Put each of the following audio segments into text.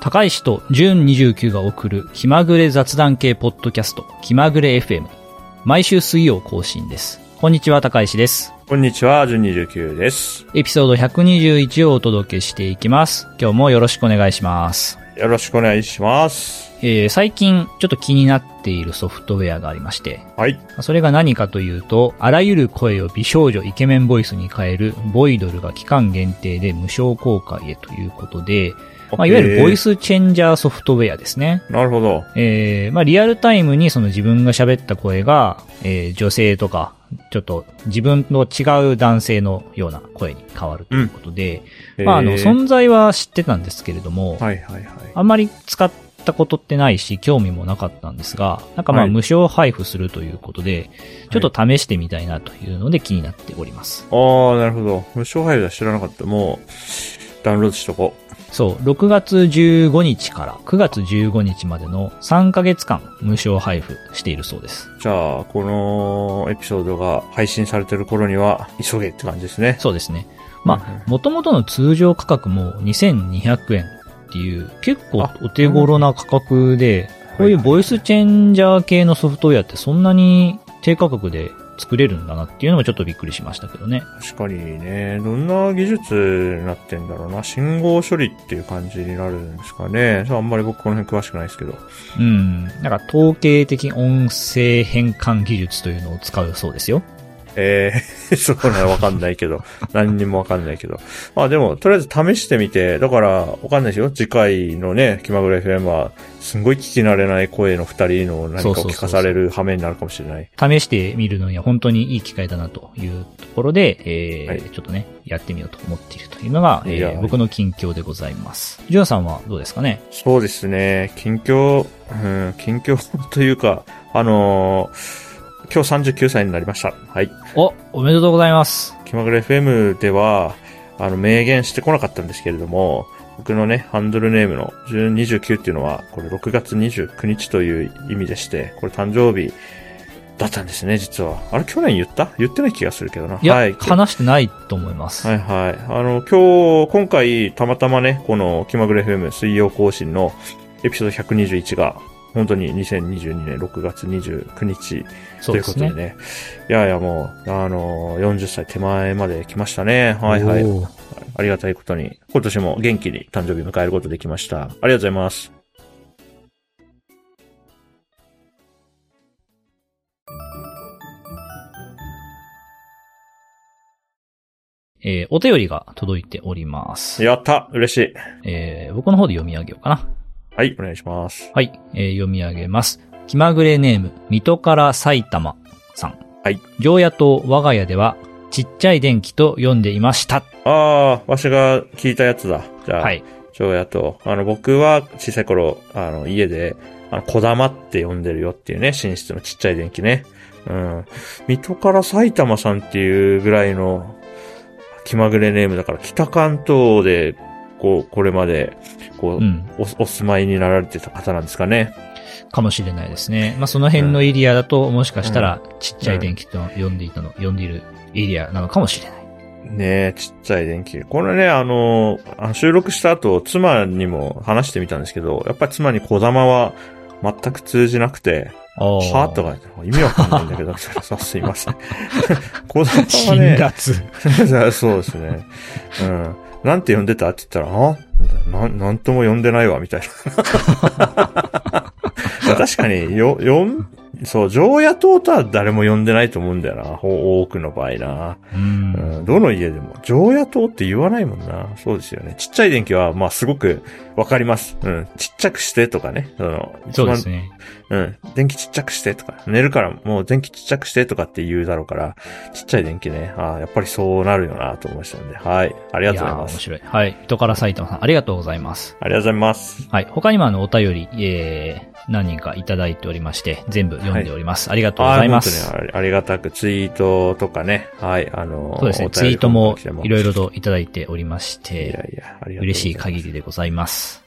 高石と純29が送る気まぐれ雑談系ポッドキャスト、気まぐれ FM。毎週水曜更新です。こんにちは、高石です。こんにちは、純29です。エピソード121をお届けしていきます。今日もよろしくお願いします。よろしくお願いします。えー最近ちょっと気になっているソフトウェアがありまして、はい。それが何かというと、あらゆる声を美少女イケメンボイスに変えるボイドルが期間限定で無償公開へということで、まあ、いわゆるボイスチェンジャーソフトウェアですね。なるほど。えーまあ、リアルタイムにその自分が喋った声が、えー女性とか、ちょっと自分の違う男性のような声に変わるということで、まあ、あの、存在は知ってたんですけれども、はいはいはい。あんまり使ったことってないし、興味もなかったんですが、なんかまあはい無償配布するということで、ちょっと試してみたいなというので気になっております。ああ、なるほど。無償配布は知らなかった。もう、ダウンロードしとこそう、6月15日から9月15日までの3ヶ月間無償配布しているそうです。う。じゃあ、このエピソードが配信されてる頃には、急げって感じですね。そうですね。まあ、元々の通常価格も2200円っていう結構お手頃な価格で、こういうボイスチェンジャー系のソフトウェアってそんなに低価格で作れるんだなっていうのもちょっとびっくりしましたけどね。確かにね、どんな技術になってんだろうな。信号処理っていう感じになるんですかね。あんまり僕この辺詳しくないですけど。うん。なんか統計的音声変換技術というのを使うそうですよ。えー、そうなのわかんないけど。何にもわかんないけど。まあでも、とりあえず試してみて、だから、わかんないですよ。次回のね、気まぐれ FM は、すんごい聞き慣れない声の二人の何かを聞かされる羽目になるかもしれない。試してみるのには本当にいい機会だなというところで、えーはいちょっとね、やってみようと思っているというのが、えー僕の近況でございます。ジュンさんはどうですかね？そうですね。近況、うん、近況というか、あのー今日39歳になりました。はい。お、おめでとうございます。気まぐれ FM では、あの、明言してこなかったんですけれども、僕のね、ハンドルネームの1029っていうのは、これ6月29日という意味でして、これ誕生日だったんですね、実は。あれ、去年言った？言ってない気がするけどな。いや、はい。話してないと思います。はいはい。あの、今日、今回、たまたまね、この気まぐれ FM 水曜更新のエピソード121が、本当に2022年6月29日ということで。ね。いやいや、もう、あの、40歳手前まで来ましたね。はいはい。ありがたいことに、今年も元気に誕生日迎えることできました。ありがとうございます。えーお便りが届いております。やった嬉しい。えー僕の方で読み上げようかな。はい、お願いします。はい、えー読み上げます。気まぐれネーム、水戸から埼玉さん。はい。常夜と我が家では、ちっちゃい電気と読んでいました。ああ、わしが聞いたやつだ。じゃあ、はい。長屋と、あの、僕は小さい頃、あの、家で、あの、小玉って呼んでるよっていうね、寝室のちっちゃい電気ね。うん。水戸から埼玉さんっていうぐらいの気まぐれネームだから、北関東で、こう、これまで、こう、うん。お、お住まいになられてた方なんですかね。かもしれないですね。まあ、その辺のエリアだと、もしかしたら、ちっちゃい電気と呼んでいたの、呼んでいるエリアなのかもしれない。ねえ、ちっちゃい電気。これね、あの、収録した後、妻にも話してみたんですけど、やっぱり妻に小玉は全く通じなくて。はぁとか意味わかんないんだけど、さすいません。小玉は辛ね、辣。そうですね。うん。なんて呼んでたって言ったら、あ？ななんとも呼んでないわ、みたいな。確かに、よ、よん、そう、常夜灯とは誰も呼んでないと思うんだよな。ほ多くの場合な。う。うんん、どの家でも、常夜灯って言わないもんな。そうですよね。ちっちゃい電気は、まあ、すごくわかります。うん。ちっちゃくしてとかね。その、そうですね。うん。電気ちっちゃくしてとか、寝るからもう電気ちっちゃくしてとかって言うだろうから、ちっちゃい電気ね。ああ、やっぱりそうなるよなと思いましたんで。はい。ありがとうございます。面白い。はい。人から埼玉さん、ありがとうございます。ありがとうございます。はい。他にもあの、お便り、えー、何人かいただいておりまして、全部読んでおります。ありがとうございます。あー本当にありがたくツイートとかね。はい。あのそうですね。ツイートもいろいろといただいておりましいやいて、や、ありがとうございます。嬉しい限りでございます。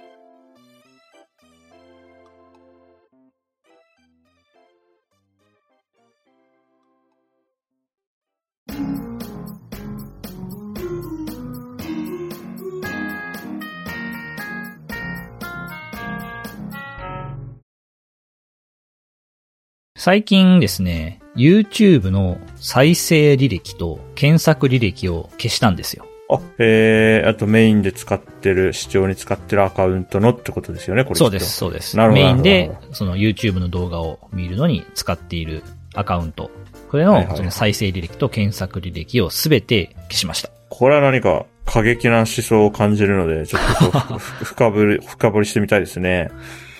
最近ですね、YouTube の再生履歴と検索履歴を消したんですよ。あ、えー、あとメインで使ってる、視聴に使ってるアカウントのってことですよね、これ。そうです、そうです。なるほどメインでその YouTube の動画を見るのに使っているアカウント。これの、その再生履歴と検索履歴をすべて消しました。これは何か過激な思想を感じるので、ちょっと深掘り、深掘 りしてみたいですね。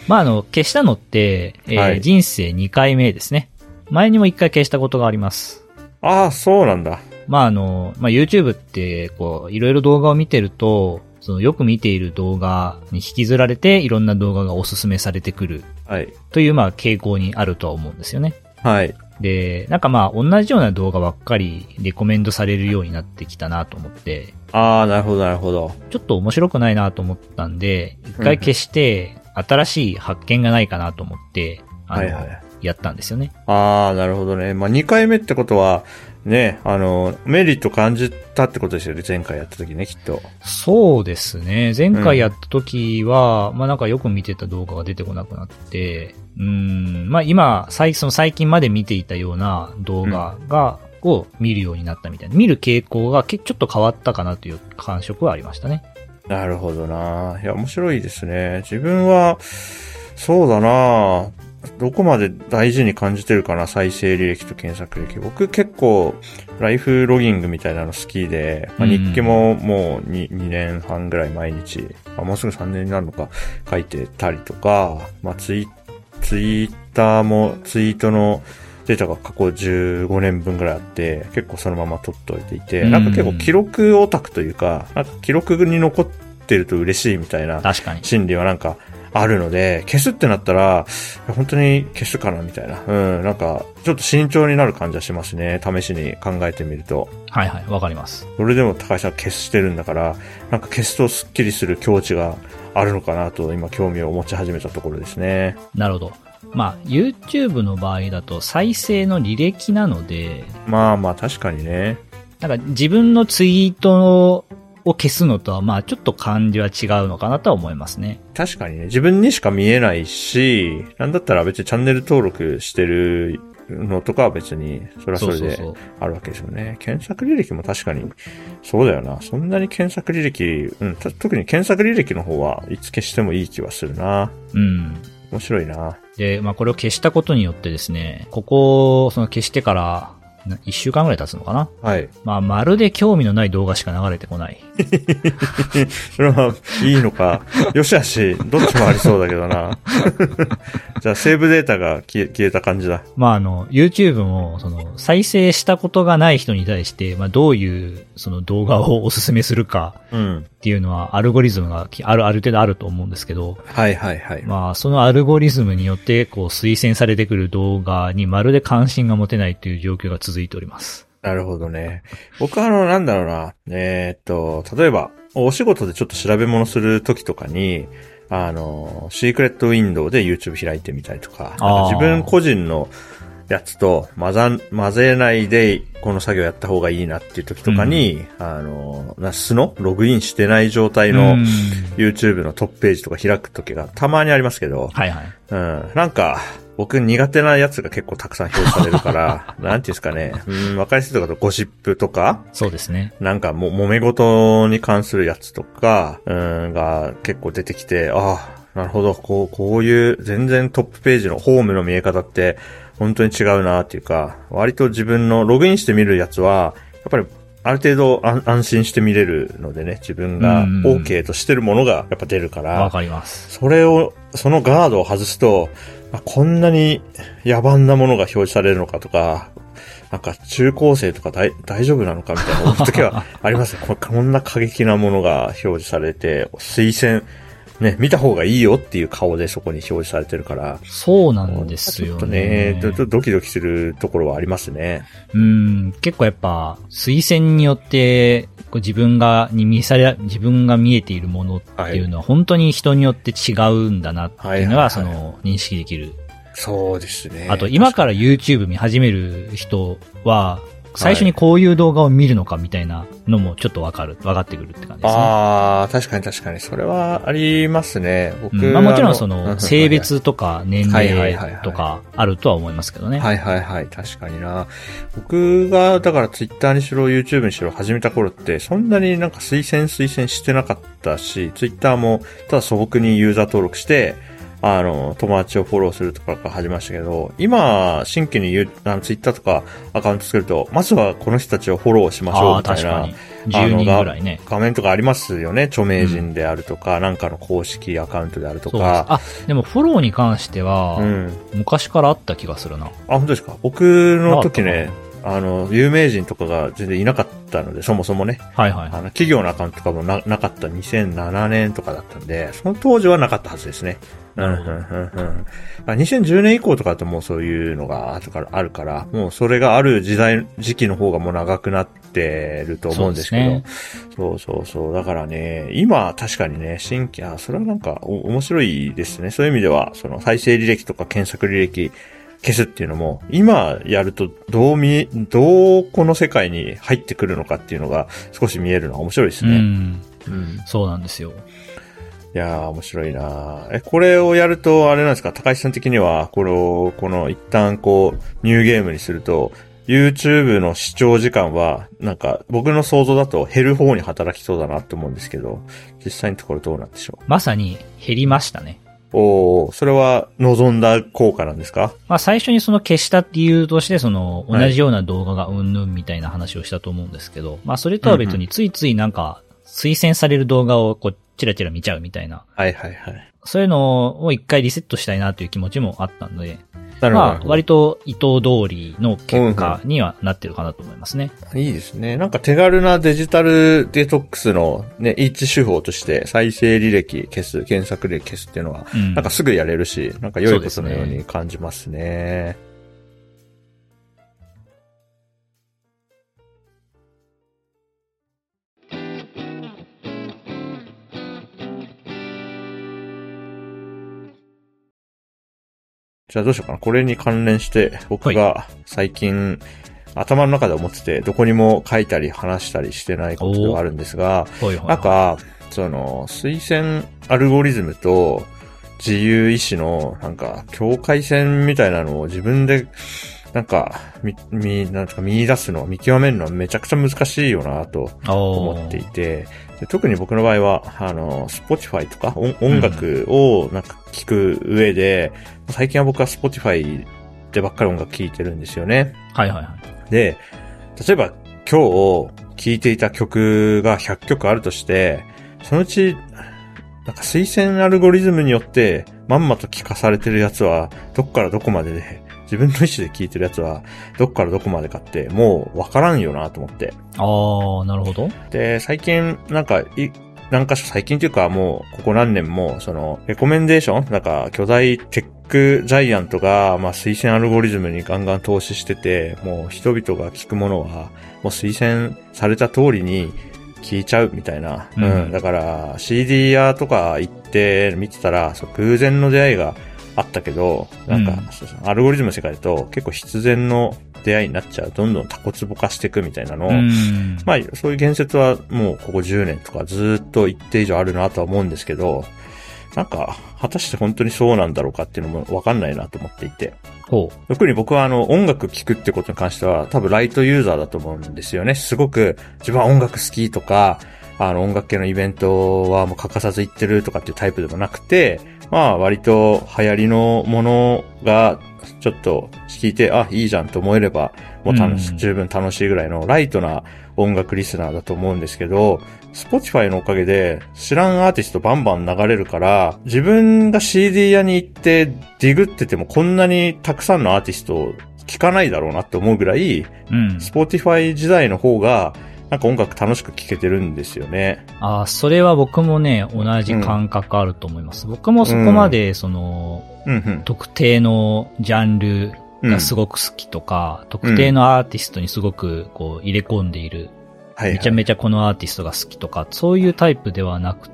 まあ、あの、消したのって、えーはい人生2回目ですね。前にも1回消したことがあります。ああ、そうなんだ。まあ、あの、まあ、YouTube って、こう、いろいろ動画を見てると、そのよく見ている動画に引きずられて、いろんな動画がおすすめされてくるはい。という、まあ、傾向にあるとは思うんですよね。はい。で、なんかまあ、同じような動画ばっかりレコメンドされるようになってきたなと思って、ああ、なるほど、なるほど。ちょっと面白くないなと思ったんで、一回消して、新しい発見がないかなと思って、あの、はいはい。やったんですよね。ああ、なるほどね。まあ、2回目ってことは、ね、あの、メリット感じたってことですよね。前回やった時ね、きっと。そうですね。前回やった時は、まあなんかよく見てた動画が出てこなくなって、うん、まあ今、最その最近まで見ていたような動画が、を見るようになったみたいな。見る傾向がけちょっと変わったかなという感触はありましたね。なるほどな。いや、面白いですね。自分は、そうだな。どこまで大事に感じてるかな、再生履歴と検索履歴。僕結構、ライフロギングみたいなの好きで、まあ、うん日記ももう 2, 2年半ぐらい毎日、あもうすぐ3年になるのか、書いてたりとか、まあ、ツイツイッターもツイートのデータが過去15年分ぐらいあって、結構そのまま取っておいていて、うんなんか結構記録オタクというか、なんか記録に残ってると嬉しいみたいな確かに。心理はなんかあるので、消すってなったら、本当に消すかなみたいな。うん、なんか、ちょっと慎重になる感じはしますね。試しに考えてみると。はいはい、わかります。それでも高橋さん消してるんだから、なんか消すとスッキリする境地があるのかなと、今興味を持ち始めたところですね。なるほど。まあ、YouTube の場合だと再生の履歴なので、まあまあ確かにね。なんか自分のツイートを消すのとは、まあちょっと感じは違うのかなとは思いますね。確かにね、自分にしか見えないし、なんだったら別にチャンネル登録してるのとかは別に、それはそれで。あるわけですよね。検索履歴も確かに、そうだよな。そんなに検索履歴、うん、た特に検索履歴の方はいつ消してもいい気はするな。うん。面白いな。で、まあこれを消したことによってですね、ここ、その消してから、な一週間ぐらい経つのかな？はい。まあまるで興味のない動画しか流れてこない。それはいいのか。よしあし、どっちもありそうだけどな。じゃあセーブデータが消え消えた感じだ。まああの、YouTube も、その、再生したことがない人に対して、まあどういう、その動画をおすすめするかうん。っていうのは、アルゴリズムがきある、ある程度あると思うんですけど、はいはいはい。まあそのアルゴリズムによって、こう推薦されてくる動画にまるで関心が持てないという状況が続いております。なるほどね。僕はあの、なんだろうな。えーっと、例えば、お仕事でちょっと調べ物するときとかに、あの、シークレットウィンドウで YouTube 開いてみたりとか、か自分個人のやつと混ざん、混ぜないでこの作業やった方がいいなっていう時とかに、あの、な素のログインしてない状態のうん YouTube のトップページとか開く時がたまにありますけど、はいはい。うん。なんか、僕苦手なやつが結構たくさん表示されるから、なんていうんですかね。うん、わかりやすいとかとゴシップとか、そうですね。なんかも、揉め事に関するやつとか、うん、が結構出てきて、ああ、なるほど、こう、こういう全然トップページのホームの見え方って本当に違うなっていうか、割と自分のログインして見るやつは、やっぱりある程度安安心して見れるのでね、自分がうん OK としてるものがやっぱ出るから、わかります。それを、そのガードを外すと、あこんなに野蛮なものが表示されるのかとか、なんか中高生とか大大丈夫なのかみたいな思う時はありますね。こんな過激なものが表示されて、推薦、ね、見た方がいいよっていう顔でそこに表示されてるから、そうなんですよちょっとねね、。ちょっとドキドキするところはありますね。うん、結構やっぱ、推薦によって、こう自分が、に見され、自分が見えているものっていうのは本当に人によって違うんだなっていうのが、その、認識できる。そうですね。あと、今から YouTube 見始める人は、最初にこういう動画を見るのかみたいなのもちょっとわかる、わかってくるって感じですね。ああ、確かに確かに。それはありますね。僕、うんまあもちろんそあの、性別とか 年齢とかあるとは思いますけどね。はいはいはい、確かにな。僕が、だからツイッターにしろ YouTube にしろ始めた頃って、そんなになんか推薦推薦してなかったし、ツイッターもただ素朴にユーザー登録して、あの、友達をフォローするとかから始めましたけど、今、新規にあのツイッターとかアカウント作ると、まずはこの人たちをフォローしましょうああ、みたいな確かに。10人ぐらいね。画面とかありますよね。著名人であるとか、なんかの公式アカウントであると。か。あ、でもフォローに関しては、うん。昔からあった気がするな。あ、本当ですか？僕の時ね、あの、有名人とかが全然いなかったので、そもそもね、はいはいあの、企業のアカウントとかもななかった2007年とかだったんで、その当時はなかったはずですね。うんうんうんうんあ2010年以降とかだともうそういうのが後からあるから、もうそれがある時代、時期の方がもう長くなってると思うんですけど。そうそうそう。だからね、今確かにね、新規、あ、それはなんかお面白いですね。そういう意味では、その再生履歴とか検索履歴消すっていうのも、今やるとどう見、どうこの世界に入ってくるのかっていうのが少し見えるのは面白いですうね。ん。うん。そうなんですよ。いやー、面白いなえ、これをやると、あれなんですか、高橋さん的には、これを、この一旦こう、ニューゲームにすると、YouTube の視聴時間は、なんか、僕の想像だと減る方に働きそうだなって思うんですけど、実際のところどうなんでしょまさに減りましたね。うおー、それは望んだ効果なんですか？まあ最初にその消したっていうとして、そのはい同じような動画がうんぬんみたいな話をしたと思うんですけど、まあそれとは別についついなんか推薦される動画をこうチラチラ見ちゃうみたいな、はいはいはい。そういうのを一回リセットしたいなという気持ちもあったので、なるほど。まあ割と意図通りの結果にはなってるかなと思いますね。いいですね。なんか手軽なデジタルデトックスのね、一手法として再生履歴消す、検索履歴消すっていうのは、うん。なんかすぐやれるし、なんか良いことのように感じますね。じゃあどうしようかな。これに関連して、僕が最近、頭の中で思ってて、どこにも書いたり話したりしてないことではあるんですが、なんか、その、推薦アルゴリズムと自由意志の、なんか、境界線みたいなのを自分で、なんか、み、み、なんとか見出すの、見極めるのはめちゃくちゃ難しいよなと思思っていて、で特に僕の場合は、あの、Spotify とか音音楽をなんか聞く上で、最近は僕は Spotify でばっかり音楽聴いてるんですよね。はいはいはい。で、例えば今日聴いていた曲が100曲あるとして、そのうち、なんか推薦アルゴリズムによってまんまと聞かされてるやつは、どっからどこまでで、自分の意思で聞いてるやつは、どっからどこまでかって、もうわからんよなと思って。あー、なるほど。で、最近、なんか、い、何か所最近というかもう、ここ何年も、その、レコメンデーションなんか、巨大テックジャイアントが、まあ、推薦アルゴリズムにガンガン投資してて、もう人々が聞くものは、もう推薦された通りに聞いちゃうみたいな。ううんん。だから、CD 屋とか行って見てたら、そう偶然の出会いがあったけど、なんか、うんアルゴリズムの世界だと結構必然の出会いになっちゃう。どんどんタコツボ化していくみたいなのを、うん。まあ、そういう言説はもうここ10年とかずっと一定以上あるなとは思うんですけど、なんか、果たして本当にそうなんだろうかっていうのもわかんないなと思っていて。ほ特に僕はあの音楽聴くってことに関しては多分ライトユーザーだと思うんですよね。すごく自分は音楽好きとか、あの音楽系のイベントはもう欠かさず行ってるとかっていうタイプでもなくて、まあ割と流行りのものがちょっと聞いて、あ、いいじゃんと思えれば、もう楽しうん十分楽しいぐらいのライトな音楽リスナーだと思うんですけど、Spotify のおかげで知らんアーティストバンバン流れるから、自分が CD 屋に行ってディグっててもこんなにたくさんのアーティストを聞かないだろうなって思うぐらい、う。うん。Spotify 時代の方がなんか音楽楽しく聴けてるんですよね。ああ、それは僕もね、同じ感覚あると思います。僕もそこまで、その、うんうん。特定のジャンルがすごく好きとか、特定のアーティストにすごくこう入れ込んでいる、はい、はい。めちゃめちゃこのアーティストが好きとか、そういうタイプではなく、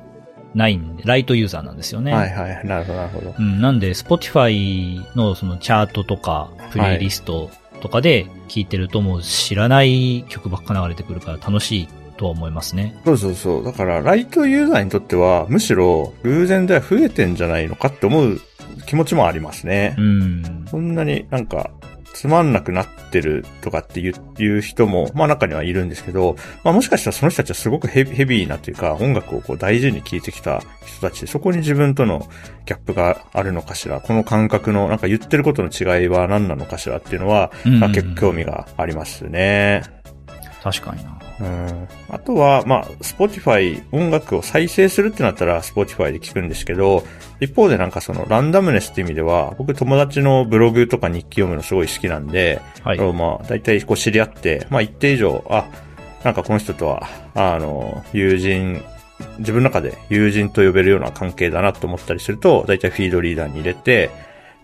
ないんで、ライトユーザーなんですよね。はいはい。なるほどなるほど。うん、なんで、Spotify のそのチャートとか、プレイリストとかで聴いてるともう知らない曲ばっか流れてくるから楽しいとは思いますね。そうそうそう。だから、ライトユーザーにとっては、むしろ偶然では増えてんじゃないのかって思う気持ちもありますね。うん。そんなになんか、つまんなくなってるとかっていう人も、まあ中にはいるんですけど、まあもしかしたらその人たちはすごくヘビーなというか、音楽をこう大事に聴いてきた人たちで、そこに自分とのギャップがあるのかしら、この感覚の、なんか言ってることの違いは何なのかしらっていうのは、うんまあ結構興味がありますね。確かにな。うんあとは、まあ、Spotify 音楽を再生するってなったら Spotify で聞くんですけど、一方でなんかそのランダムネスって意味では、僕友達のブログとか日記読むのすごい好きなんで、はい。まあ、大体こう知り合って、まあ一定以上、あ、なんかこの人とは、あの、友人、自分の中で友人と呼べるような関係だなと思ったりすると、大体フィードリーダーに入れて、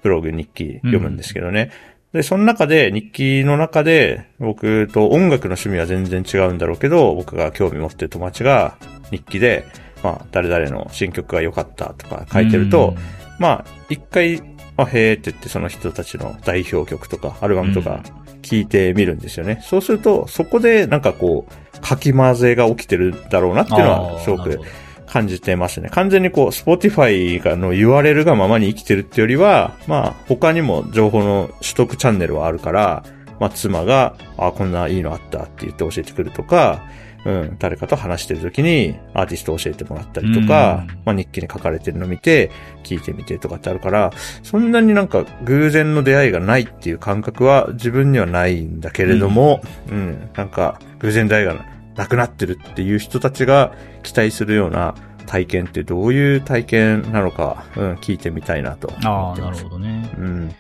ブログ、日記読むんですけどね。で、その中で、日記の中で、僕と音楽の趣味は全然違うんだろうけど、僕が興味持ってる友達が日記で、まあ、誰々の新曲が良かったとか書いてると、まあ、一回、あ、へーって言ってその人たちの代表曲とか、アルバムとか聞いてみるんですよね。そうすると、そこでなんかこう、かき混ぜが起きてるだろうなっていうのは、すごく感じてますね。完全にこう、Spotify がの言われるがままに生きてるってよりは、まあ、他にも情報の取得チャンネルはあるから、まあ、妻が、あ、こんないいのあったって言って教えてくるとか、うん、誰かと話してる時にアーティストを教えてもらったりとか、うんまあ日記に書かれてるの見て、聞いてみてとかってあるから、そんなになんか偶然の出会いがないっていう感覚は自分にはないんだけれども、うん、なんか偶然出会いがなくなってるっていう人たちが期待するような体験ってどういう体験なのか、うん、聞いてみたいなとああ。なるほどね。うん。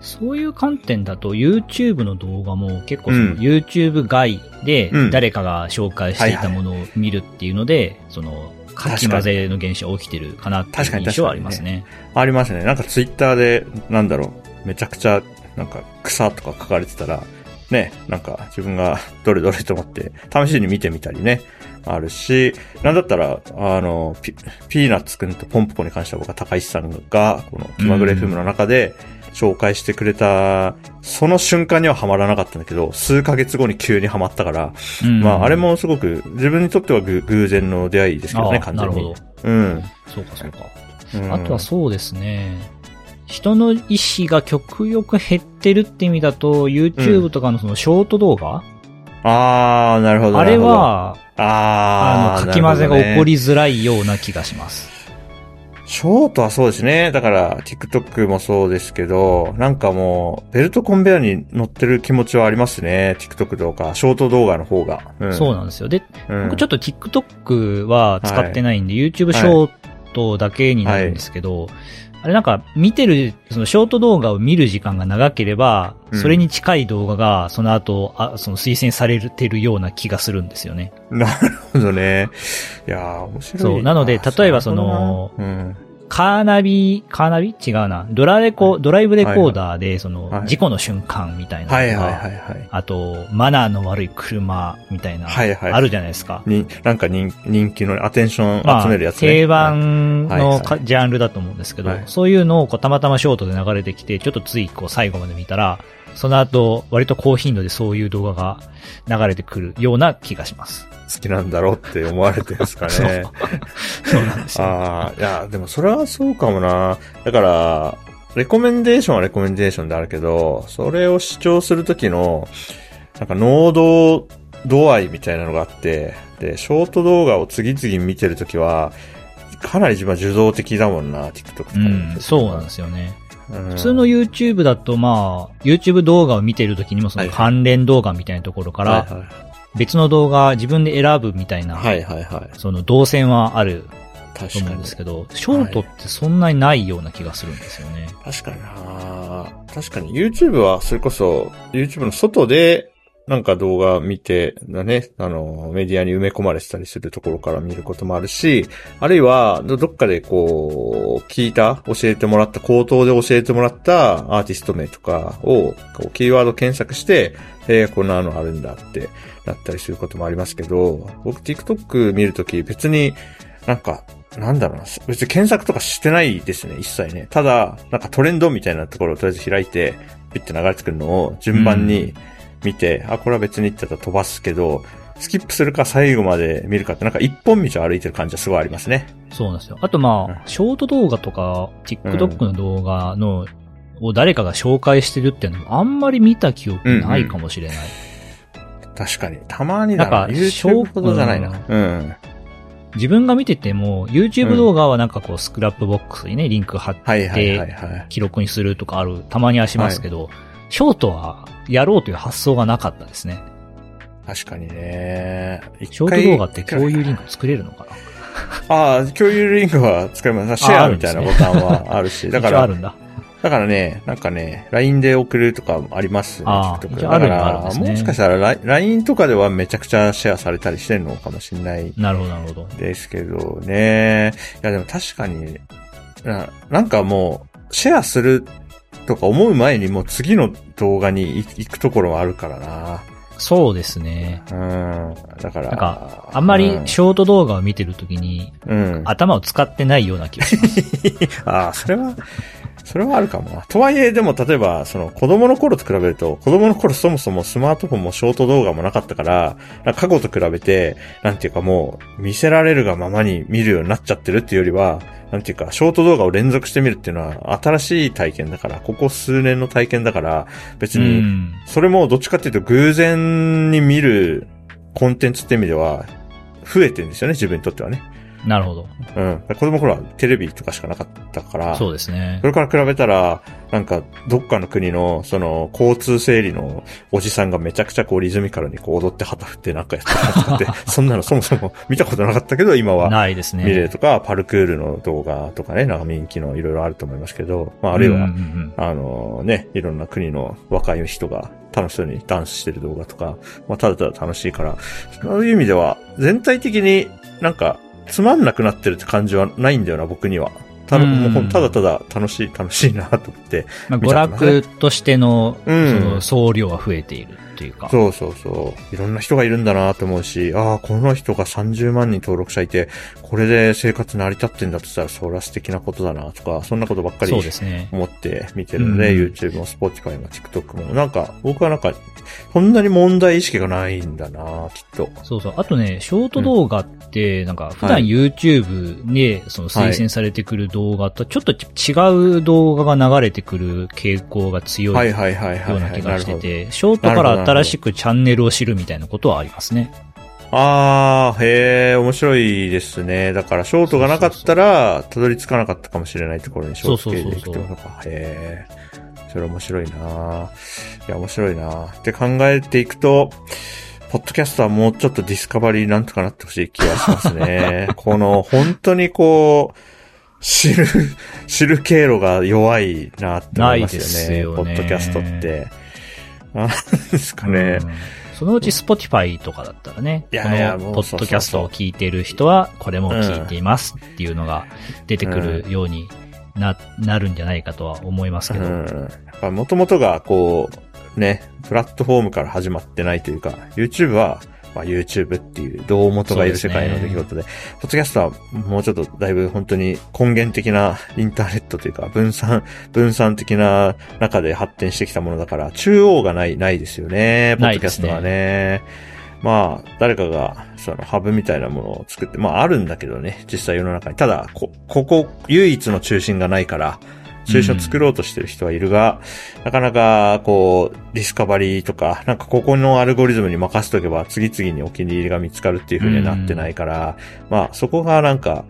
そういう観点だと YouTube の動画も結構そのうん YouTube 外でうん誰かが紹介していたものを見るっていうので、その、かき混ぜの現象が起きてるかなっていう印象はありますね。ありますね。なんかツイッターで、なんだろう、めちゃくちゃ、なんか草とか書かれてたら、ね、なんか自分が どれどれと思って、試しに見てみたりね、あるし、なんだったら、あの、ピピーナッツくんとポンポコに関しては僕は高石さんが、この気まぐれ FM の中で紹介してくれた、その瞬間にはハマらなかったんだけど、数ヶ月後に急にハマったから、うんまああれもすごく自分にとってはぐ偶然の出会いですけどね、完全に。なるほど。うん。そうかそうか。うんあとはそうですね。人の意思が極力減ってるって意味だと、YouTube とかのそのショート動画、あー、なるほど。あれは、あーあの、かき混ぜが起こり。りづらいような気がします。ショートはそうですね。だから、TikTok もそうですけど、なんかもう、ベルトコンベアに乗ってる気持ちはありますね。TikTok とか、ショート動画の方が。うん、そうなんですよ。で、うん僕ちょっと TikTok は使ってないんで、YouTube ショートだけになるんですけど、あれなんか見てる、そのショート動画を見る時間が長ければ、うんそれに近い動画がその後、あその推薦されてるような気がするんですよね。なるほどね。いやー、面白い。そうなのであ例えばその。カーナビ、カーナビ？違うな。ドラレコ、ドライブレコーダーで、その、はい事故の瞬間みたいなはいはいはいはい。あと、マナーの悪い車みたいな、はいはいあるじゃないですか。に、なんか人人気のアテンションまあ集めるやつね。定番はいはいジャンルだと思うんですけど、はいそういうのをこうたまたまショートで流れてきて、ちょっとついこう最後まで見たら、その後、割と高頻度でそういう動画が流れてくるような気がします。好きなんだろうって思われてるんですかね。そうなんですよ。ああ、いや、でもそれはそうかもな。だから、レコメンデーションはレコメンデーションであるけど、それを主張するときの、なんか能動度合いみたいなのがあって、で、ショート動画を次々見てるときは、かなり自分は受動的だもんな、TikTok とかうもん、そうなんですよね。うん普通の YouTube だとまあ、YouTube 動画を見てるときにもその関連動画みたいなところから、別の動画自分で選ぶみたいな、はいはいはい。その動線はあると思うん。ですけど、ショートってそんなにないような気がするんですよね。確かにな確かに YouTube はそれこそ YouTube の外でなんか動画見て、だね、あの、メディアに埋め込まれてたりするところから見ることもあるし、あるいは、どっかでこう、聞いた、教えてもらった、口頭で教えてもらったアーティスト名とかを、こう、キーワード検索して、えー、こんなのあるんだってなったりすることもありますけど、僕 TikTok 見るとき別になんか、なんだろうな。別に検索とかしてないですね、一切ね。ただ、なんかトレンドみたいなところをとりあえず開いて、ピッて流れてくるのを順番に見て、あ、これは別にって言ったら飛ばすけど、スキップするか最後まで見るかってなんか一本道を歩いてる感じはすごいありますね。そうなんですよ。あとまあ、うんショート動画とか、TikTok の動画の、を誰かが紹介してるっていうのもあんまり見た記憶ないかもしれない。確かに。たまにだな。なんか YouTube ほどじゃないな。ううん。自分が見てても、YouTube 動画はなんかこう、 Scrapbox にね、リンク貼っはいはいはいて、はい。記録にするとかある、たまにはしますけど、ショートはやろうという発想がなかったですね。確かにね。ショート動画って共有リンク作れるのかな？ああ、共有リンクは使います。シェアみたいなボタンはあるし。だから、あるんだ。だからね、なんかね、LINE で送るとかもありますね。ああはだから、もしかしたら LINE とかではめちゃくちゃシェアされたりしてるのかもしれないなるほど、なるほど。ですけどね。いやでも確かに、ななんかもう、シェアするとか思う前にもう次の動画に行行くところはあるからな。そうですね。うん。だから。なんか、あんまりショート動画を見てるときに、うん。うん頭を使ってないような気がします。ああ、それは、それはあるかもな。とはいえ、でも例えば、その子供の頃と比べると、子供の頃そもそもスマートフォンもショート動画もなかったから、なんか過去と比べて、なんていうかもう、見せられるがままに見るようになっちゃってるっていうよりは、なんていうか、ショート動画を連続して見るっていうのは新しい体験だから、ここ数年の体験だから、別うに、ん。それもどっちかっていうと偶然に見るコンテンツって意味では、増えてるんですよね、自分にとってはね。なるほど。うん。子供の頃はテレビとかしかなかったから、そうですねそ。れから比べたら、なんか、どっかの国の、その、交通整理のおじさんがめちゃくちゃこう、リズミカルにこう、踊って旗振ってなんかやってるとかって、そんなのそもそも見たことなかったけど、今はないですね。見れるとか、パルクールの動画とかね、なんか人気のいろいろあると思いますけど、まあ、あるいは、あのね、いろんな国の若い人が楽しそうにダンスしてる動画とか、まあ、ただただ楽しいから、そういう意味では、全体的になんか、つまんなくなってるって感じはないんだよな、僕には。ただ、うんもうただただ楽しい、楽しいなと思って。まあ、娯楽としての、うんその、総量は増えているというか。そうそうそう。いろんな人がいるんだなと思うし、ああ、この人が30万人登録者いて、これで生活成り立ってんだって言ったら、それは素敵なことだなとか、そんなことばっかりね。思って見てるので、うん YouTube も Spotify も TikTok も、なんか、僕はなんか、そんなに問題意識がないんだなきっと。そうそう。あとね、ショート動画って、なんか、普段はい YouTube で、その推薦されてくる動画と、ちょっと違う動画が流れてくる傾向が強いよはいはいはいはいうはい。な気がしてて、ショートから新しくチャンネルを知るみたいなことはありますね。あー、へー、面白いですね。だから、ショートがなかったら、たどり着かなかったかもしれないところにショート系で行くってことか。へー。それ面白いないや、面白いなって考えていくと、ポッドキャストはもうちょっとディスカバリーなんとかなってほしい気がしますね。この、本当にこう、知る、知る経路が弱いなって思いますよね。すよねポッドキャストって。なんですかね。うんそのうち Spotify とかだったらね、いやいやこのポッドキャストを聞いてる人は、これも聞いていますっていうのが出てくるようにな、なるんじゃないかとは思いますけど。うん。やっぱ元々がこう、ね、プラットフォームから始まってないというか、YouTube は、まあ、YouTube っていう胴元がいる世界の出来事で、ポッドキャストはもうちょっとだいぶ本当に根源的なインターネットというか、分散、分散的な中で発展してきたものだから、中央がない、ないですよね、ポッドキャストはね。まあ、誰かが、その、ハブみたいなものを作って、まあ、あるんだけどね、実際世の中に。ただ、こ、ここ、唯一の中心がないから、中心を作ろうとしてる人はいるが、なかなか、こう、ディスカバリーとか、なんかここのアルゴリズムに任せとけば、次々にお気に入りが見つかるっていう風にはなってないから、まあ、そこがなんか、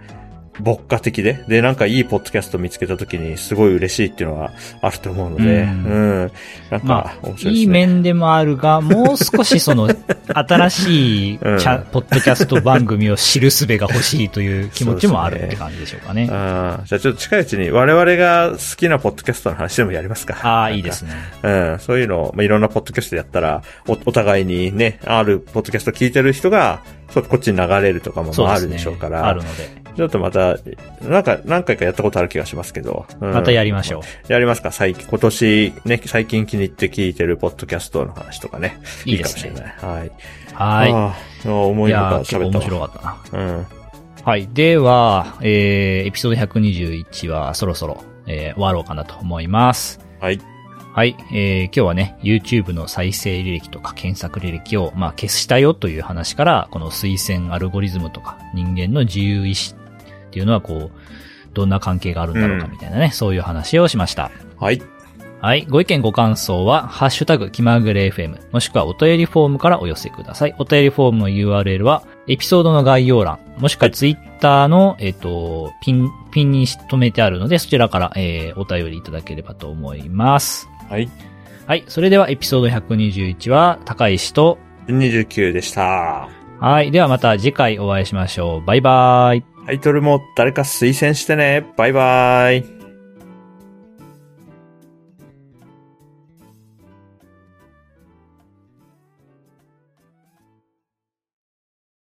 牧歌的で、で、なんかいいポッドキャスト見つけた時にすごい嬉しいっていうのはあると思うので、ううんん。なんまか、面あ、白いですね。いい面でもあるが、もう少しその、新しいチうんャ、ポッドキャスト番組を知る術が欲しいという気持ちもあるって感じでしょうかね。ああ、じゃあちょっと近いうちに我々が好きなポッドキャストの話でもやりますか。ああ、いいですね。うん、そういうのを、まあ、いろんなポッドキャストやったら、お、お互いにね、あるポッドキャスト聞いてる人が、そうこっちに流れるとかもまああるでしょうから、あるので。ちょっとまた、なんか、何回かやったことある気がしますけど、うんまたやりましょう。やりますか最近、今年ね、最近気に入って聞いてるポッドキャストの話とかね。いいですねかもしれない。はい。はい。ああ思いのほかいやー、結構面喋ったわ。白かったな。うん。はい。では、えー、エピソード121はそろそろ、えー、終わろうかなと思います。はい。はい。はい、えー、今日はね、YouTube の再生履歴とか検索履歴を、まあ、消したよという話から、この推薦アルゴリズムとか、人間の自由意志っていうのは、こう、どんな関係があるんだろうかみたいなね、そういう話をしました。はい。はい。ご意見ご感想は、ハッシュタグ気まぐれ FM、もしくはお便りフォームからお寄せください。お便りフォームの URL は、エピソードの概要欄、もしくはツイッターの、えっ、と、ピン、ピンに留めてあるので、そちらから、えー、お便りいただければと思います。はい。はい。それではエピソード121は、高石と、29でした。はい。ではまた次回お会いしましょう。バイバーイ。タイトルも誰か推薦してね。バイバイ。